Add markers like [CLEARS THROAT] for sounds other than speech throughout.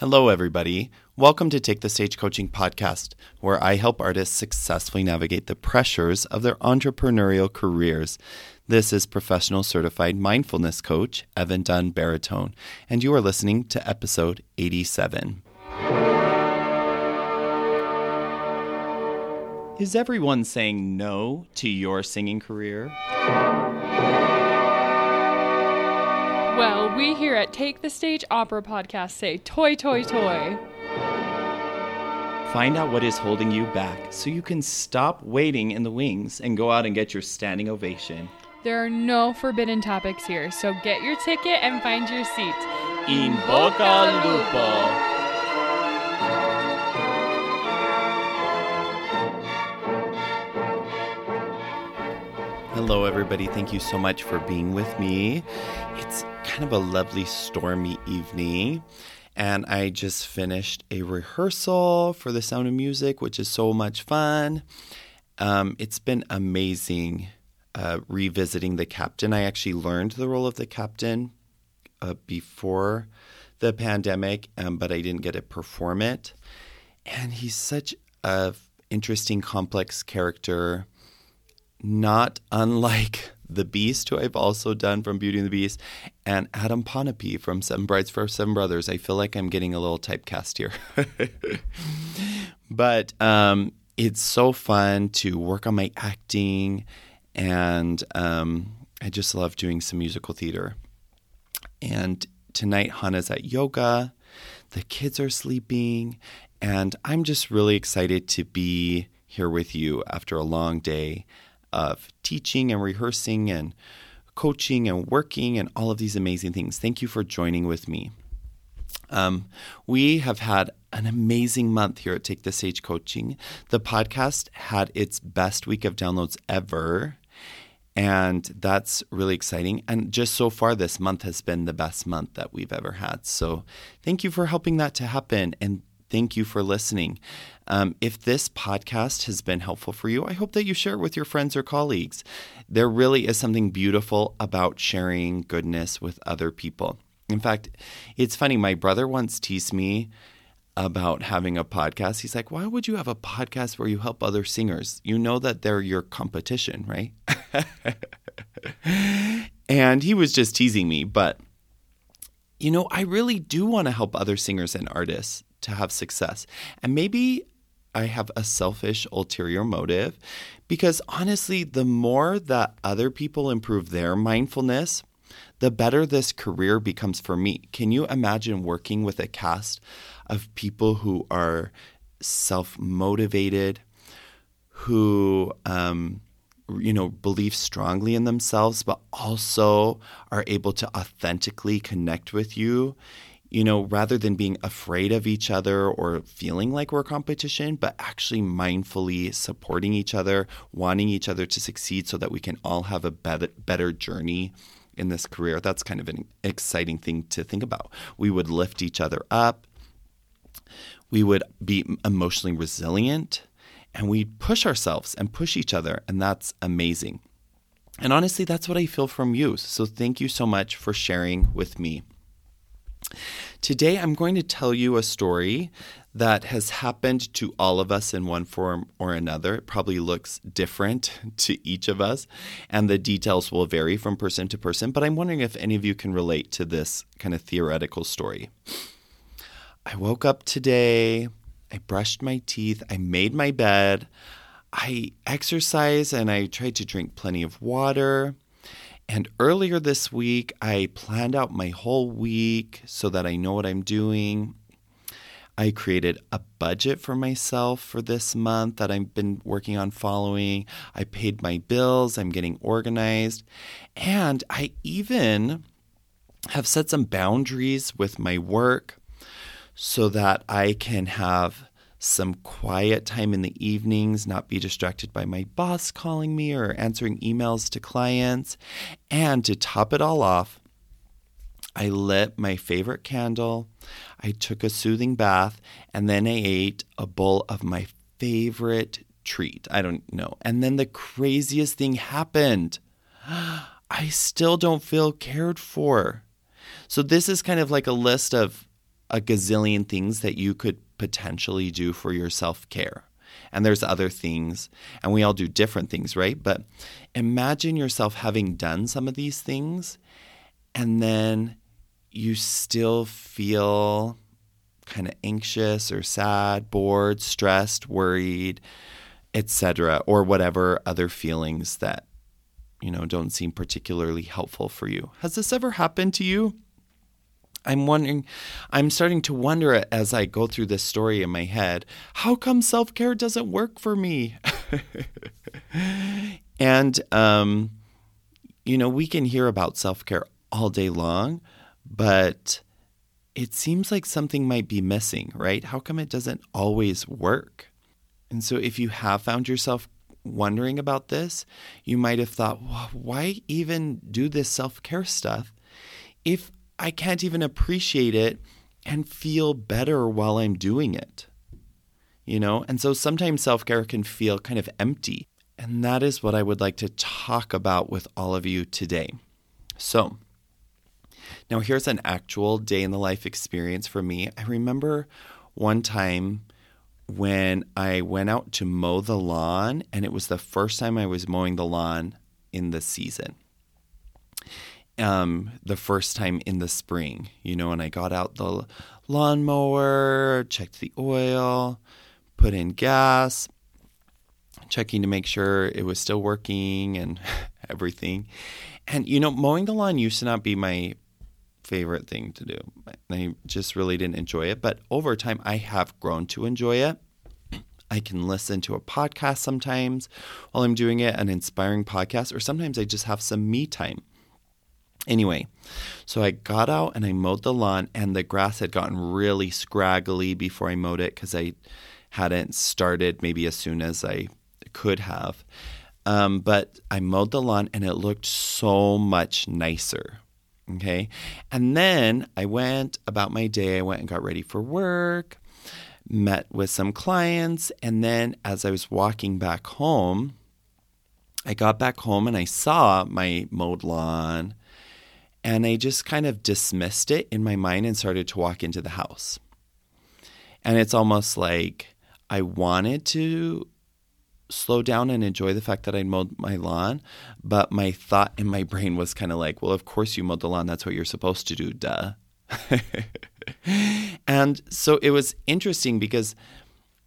Hello, everybody. Welcome to Take the Stage Coaching Podcast, where I help artists successfully navigate the pressures of their entrepreneurial careers. This is professional certified mindfulness coach Evan Dunn Baritone, and you are listening to episode 87. Is everyone saying no to your singing career? Well, we here at Take the Stage Opera Podcast say toi, toi, toi. Find out what is holding you back so you can stop waiting in the wings and go out and get your standing ovation. There are no forbidden topics here, so get your ticket and find your seat. In bocca Lupo. Hello, everybody. Thank you so much for being with me. It's kind of a lovely, stormy evening, and I just finished a rehearsal for The Sound of Music, which is so much fun. Um, it's been amazing uh, revisiting the captain. I actually learned the role of the captain uh, before the pandemic, um, but I didn't get to perform it. And he's such a interesting, complex character not unlike the Beast, who I've also done from Beauty and the Beast, and Adam Pontipee from Seven Brides for Seven Brothers. I feel like I'm getting a little typecast here. [LAUGHS] but um, it's so fun to work on my acting, and um, I just love doing some musical theater. And tonight, Hannah's at yoga, the kids are sleeping, and I'm just really excited to be here with you after a long day of teaching and rehearsing and coaching and working and all of these amazing things. Thank you for joining with me. Um, we have had an amazing month here at Take the Stage Coaching. The podcast had its best week of downloads ever. And that's really exciting. And just so far, this month has been the best month that we've ever had. So, thank you for helping that to happen. And Thank you for listening. Um, if this podcast has been helpful for you, I hope that you share it with your friends or colleagues. There really is something beautiful about sharing goodness with other people. In fact, it's funny. My brother once teased me about having a podcast. He's like, Why would you have a podcast where you help other singers? You know that they're your competition, right? [LAUGHS] and he was just teasing me. But, you know, I really do want to help other singers and artists to have success. And maybe I have a selfish ulterior motive because honestly, the more that other people improve their mindfulness, the better this career becomes for me. Can you imagine working with a cast of people who are self motivated, who, um, you know, believe strongly in themselves, but also are able to authentically connect with you you know, rather than being afraid of each other or feeling like we're competition, but actually mindfully supporting each other, wanting each other to succeed so that we can all have a better, journey in this career. That's kind of an exciting thing to think about. We would lift each other up, we would be emotionally resilient, and we'd push ourselves and push each other. And that's amazing. And honestly, that's what I feel from you. So thank you so much for sharing with me. Today, I'm going to tell you a story that has happened to all of us in one form or another. It probably looks different to each of us, and the details will vary from person to person. But I'm wondering if any of you can relate to this kind of theoretical story. I woke up today, I brushed my teeth, I made my bed, I exercised, and I tried to drink plenty of water. And earlier this week, I planned out my whole week so that I know what I'm doing. I created a budget for myself for this month that I've been working on following. I paid my bills, I'm getting organized. And I even have set some boundaries with my work so that I can have some quiet time in the evenings, not be distracted by my boss calling me or answering emails to clients. And to top it all off, I lit my favorite candle, I took a soothing bath, and then I ate a bowl of my favorite treat. I don't know. And then the craziest thing happened. [GASPS] I still don't feel cared for. So, this is kind of like a list of a gazillion things that you could potentially do for your self care. And there's other things, and we all do different things, right? But imagine yourself having done some of these things, and then you still feel kind of anxious or sad, bored, stressed, worried, etc., or whatever other feelings that you know don't seem particularly helpful for you. Has this ever happened to you? I'm wondering, I'm starting to wonder as I go through this story in my head, how come self care doesn't work for me? [LAUGHS] and, um, you know, we can hear about self care all day long, but it seems like something might be missing, right? How come it doesn't always work? And so, if you have found yourself wondering about this, you might have thought, why even do this self care stuff if I can't even appreciate it and feel better while I'm doing it? You know? And so sometimes self care can feel kind of empty. And that is what I would like to talk about with all of you today. So, now, here's an actual day in the life experience for me. I remember one time when I went out to mow the lawn, and it was the first time I was mowing the lawn in the season. Um, the first time in the spring, you know, and I got out the lawnmower, checked the oil, put in gas, checking to make sure it was still working and [LAUGHS] everything. And, you know, mowing the lawn used to not be my favorite thing to do. I just really didn't enjoy it. But over time, I have grown to enjoy it. [CLEARS THROAT] I can listen to a podcast sometimes while I'm doing it, an inspiring podcast, or sometimes I just have some me time. Anyway, so I got out and I mowed the lawn, and the grass had gotten really scraggly before I mowed it because I hadn't started maybe as soon as I could have. Um, but I mowed the lawn and it looked so much nicer Okay. And then I went about my day. I went and got ready for work, met with some clients. And then as I was walking back home, I got back home and I saw my mowed lawn and I just kind of dismissed it in my mind and started to walk into the house. And it's almost like I wanted to slow down and enjoy the fact that I mowed my lawn. But my thought in my brain was kind of like, well, of course you mowed the lawn. That's what you're supposed to do, duh. [LAUGHS] and so it was interesting because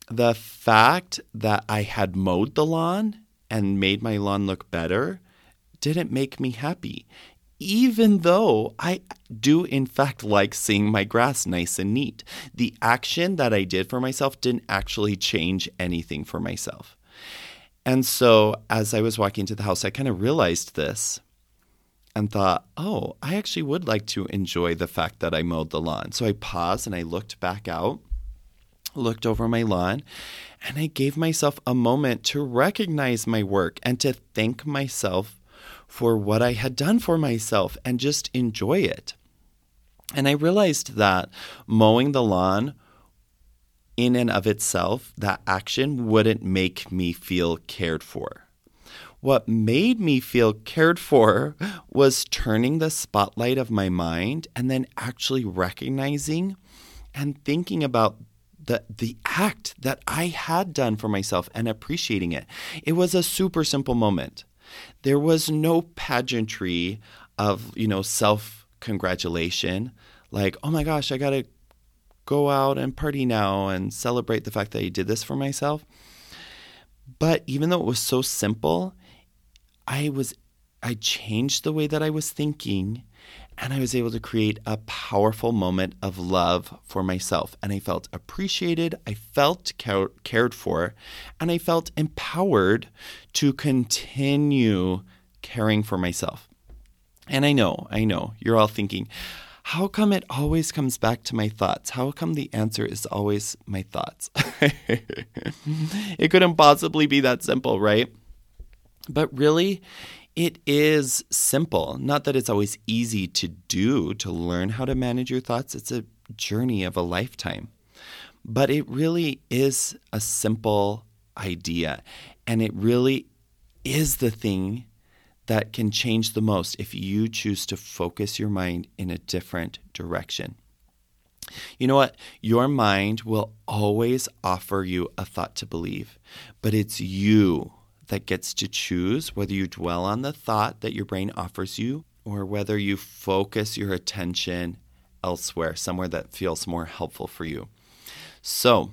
the fact that I had mowed the lawn and made my lawn look better didn't make me happy. Even though I do, in fact, like seeing my grass nice and neat, the action that I did for myself didn't actually change anything for myself. And so as I was walking to the house, I kind of realized this and thought, oh, I actually would like to enjoy the fact that I mowed the lawn. So I paused and I looked back out, looked over my lawn, and I gave myself a moment to recognize my work and to thank myself for what I had done for myself and just enjoy it. And I realized that mowing the lawn in and of itself, that action wouldn't make me feel cared for. What made me feel cared for was turning the spotlight of my mind and then actually recognizing and thinking about the the act that I had done for myself and appreciating it. It was a super simple moment. There was no pageantry of, you know, self congratulation like, "Oh my gosh, I got to go out and party now and celebrate the fact that I did this for myself. But even though it was so simple, I was I changed the way that I was thinking and I was able to create a powerful moment of love for myself. And I felt appreciated, I felt cared for, and I felt empowered to continue caring for myself. And I know, I know, you're all thinking, how come it always comes back to my thoughts? How come the answer is always my thoughts? [LAUGHS] it couldn't possibly be that simple, right? But really, it is simple. Not that it's always easy to do to learn how to manage your thoughts, it's a journey of a lifetime. But it really is a simple idea, and it really is the thing that can change the most if you choose to focus your mind in a different direction. You know what? Your mind will always offer you a thought to believe, but it's you that gets to choose whether you dwell on the thought that your brain offers you or whether you focus your attention elsewhere, somewhere that feels more helpful for you. So,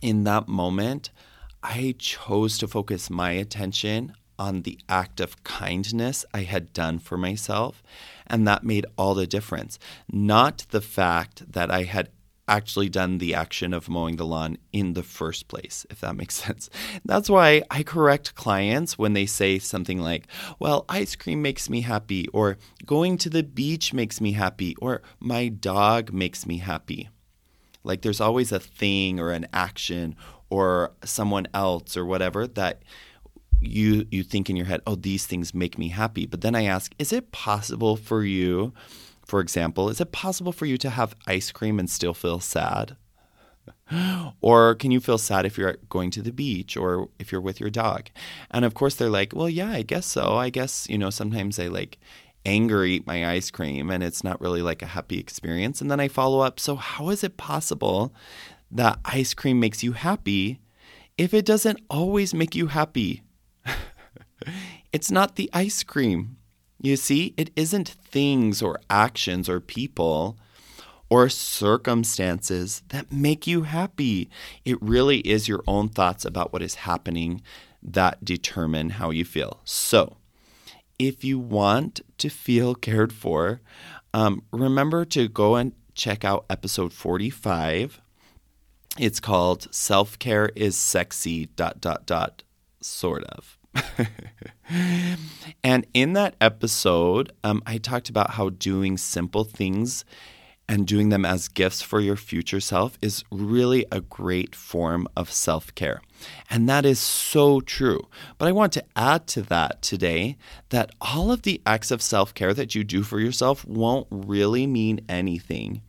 in that moment, I chose to focus my attention on the act of kindness I had done for myself. And that made all the difference. Not the fact that I had actually done the action of mowing the lawn in the first place, if that makes [LAUGHS] sense. That's why I correct clients when they say something like, well, ice cream makes me happy, or going to the beach makes me happy, or my dog makes me happy. Like there's always a thing or an action or someone else or whatever that you you think in your head, oh, these things make me happy. But then I ask, is it possible for you, for example, is it possible for you to have ice cream and still feel sad? [GASPS] or can you feel sad if you're going to the beach or if you're with your dog? And of course they're like, well, yeah, I guess so. I guess, you know, sometimes I like anger eat my ice cream and it's not really like a happy experience. And then I follow up, so how is it possible that ice cream makes you happy if it doesn't always make you happy? [LAUGHS] it's not the ice cream. You see, it isn't things or actions or people or circumstances that make you happy. It really is your own thoughts about what is happening that determine how you feel. So, if you want to feel cared for, um, remember to go and check out episode 45. It's called Self Care is Sexy, dot, dot, dot, sort of. [LAUGHS] and in that episode, um, I talked about how doing simple things and doing them as gifts for your future self is really a great form of self care. And that is so true. But I want to add to that today that all of the acts of self care that you do for yourself won't really mean anything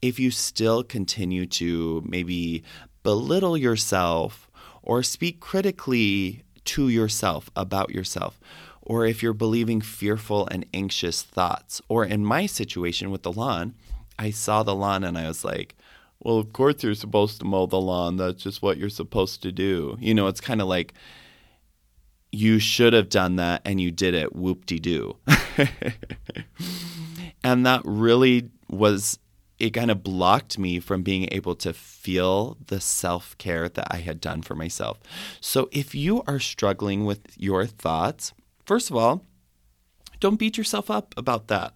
if you still continue to maybe belittle yourself or speak critically to yourself about yourself or if you're believing fearful and anxious thoughts. Or in my situation with the lawn, I saw the lawn and I was like, well, of course you're supposed to mow the lawn. That's just what you're supposed to do. You know, it's kind of like you should have done that and you did it. Whoop de doo. [LAUGHS] and that really was, it kind of blocked me from being able to feel the self care that I had done for myself. So if you are struggling with your thoughts, first of all, don't beat yourself up about that.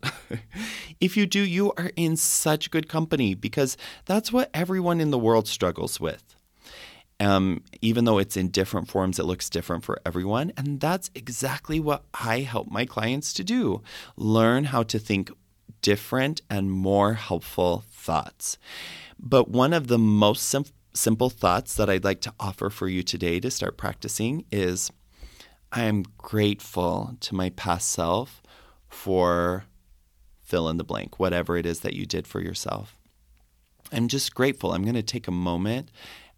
[LAUGHS] if you do, you are in such good company because that's what everyone in the world struggles with. Um, even though it's in different forms, it looks different for everyone. And that's exactly what I help my clients to do learn how to think different and more helpful thoughts. But one of the most sim- simple thoughts that I'd like to offer for you today to start practicing is I am grateful to my past self for fill in the blank, whatever it is that you did for yourself. I'm just grateful. I'm going to take a moment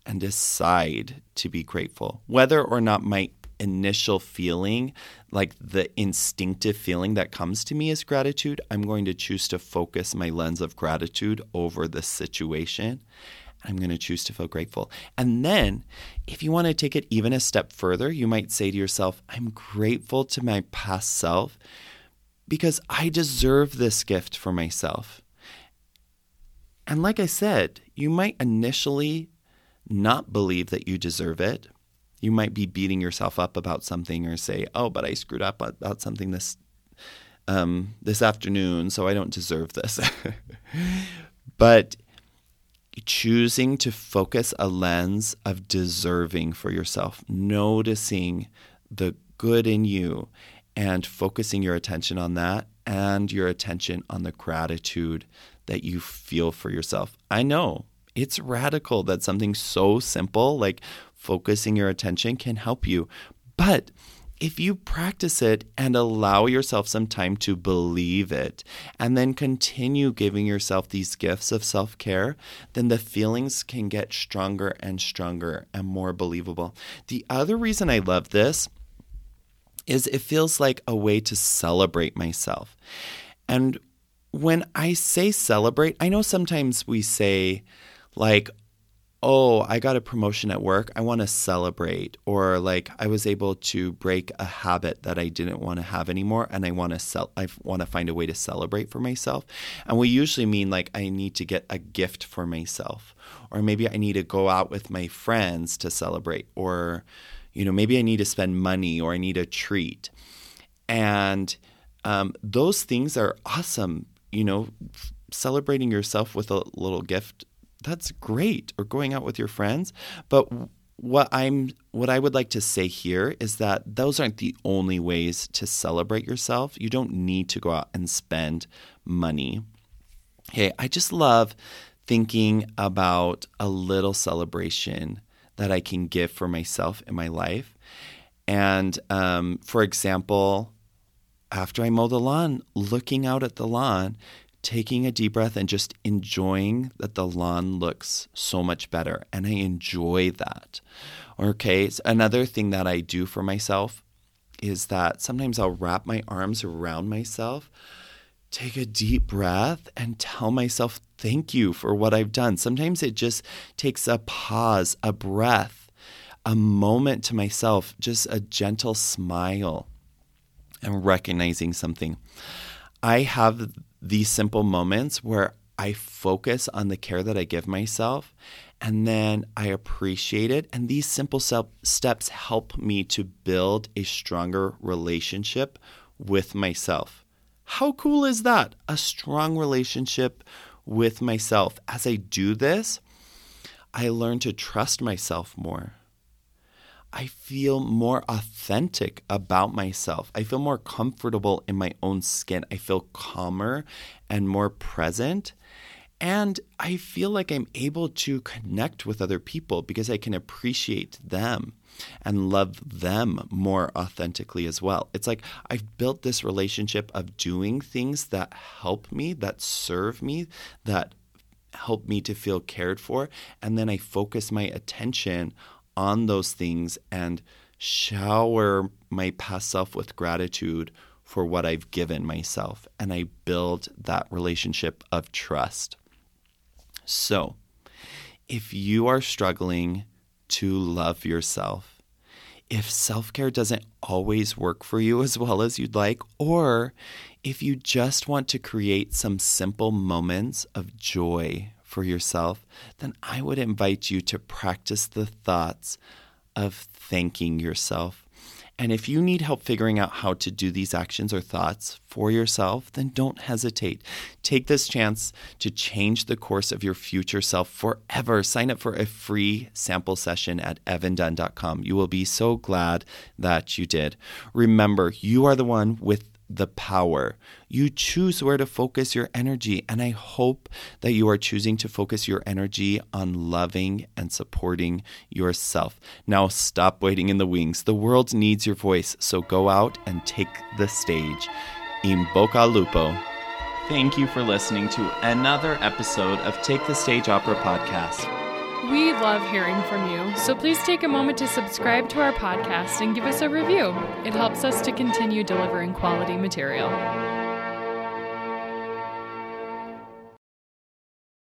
and decide to be grateful, whether or not my initial feeling, like the instinctive feeling that comes to me is gratitude, I'm going to choose to focus my lens of gratitude over the situation. I'm going to choose to feel grateful. And then, if you want to take it even a step further, you might say to yourself, I'm grateful to my past self because I deserve this gift for myself. And like I said, you might initially not believe that you deserve it. You might be beating yourself up about something or say, "Oh, but I screwed up about something this um, this afternoon, so I don't deserve this." [LAUGHS] but choosing to focus a lens of deserving for yourself, noticing the good in you and focusing your attention on that and your attention on the gratitude that you feel for yourself. I know it's radical that something so simple like focusing your attention can help you. But if you practice it and allow yourself some time to believe it, and then continue giving yourself these gifts of self care, then the feelings can get stronger and stronger and more believable. The other reason I love this is it feels like a way to celebrate myself. And when I say celebrate, I know sometimes we say, like, oh, I got a promotion at work. I want to celebrate. Or like I was able to break a habit that I didn't want to have anymore and I want to sell I want to find a way to celebrate for myself. And we usually mean like I need to get a gift for myself. Or maybe I need to go out with my friends to celebrate. Or, you know, maybe I need to spend money or I need a treat. And um, those things are awesome. You know, celebrating yourself with a little gift that's great or going out with your friends. But what i'm what i would like to say here is that those aren't the only ways to celebrate yourself. You don't need to go out and spend money. Hey i just love thinking about a little celebration that i can give for myself in my life. And um, for example after i mow the lawn looking out at the lawn taking a deep breath and just enjoying that the lawn looks so much better. And I enjoy that. Okay. So another thing that I do for myself is that sometimes I'll wrap my arms around myself, take a deep breath, and tell myself thank you for what I've done. Sometimes it just takes a pause, a breath, a moment to myself, just a gentle smile and recognizing something. I have these simple moments where I focus on the care that I give myself and then I appreciate it. And these simple steps help me to build a stronger relationship with myself. How cool is that? A strong relationship with myself. As I do this, I learn to trust myself more. I feel more authentic about myself. I feel more comfortable in my own skin. I feel calmer and more present. And I feel like I'm able to connect with other people because I can appreciate them and love them more authentically as well. It's like I've built this relationship of doing things that help me, that serve me, that help me to feel cared for. And then I focus my attention on those things and shower my past self with gratitude for what I've given myself. And I build that relationship of trust. So, if you are struggling to love yourself, if self care doesn't always work for you as well as you'd like, or if you just want to create some simple moments of joy for yourself, then I would invite you to practice the thoughts of thanking yourself. And if you need help figuring out how to do these actions or thoughts for yourself, then don't hesitate. Take this chance to change the course of your future self forever. Sign up for a free sample session at evandunn.com. You will be so glad that you did. Remember, you are the one with the power. You choose where to focus your energy. And I hope that you are choosing to focus your energy on loving and supporting yourself. Now, stop waiting in the wings. The world needs your voice. So go out and take the stage. In bocca Lupo. Thank you for listening to another episode of Take the Stage Opera Podcast. We love hearing from you, so please take a moment to subscribe to our podcast and give us a review. It helps us to continue delivering quality material.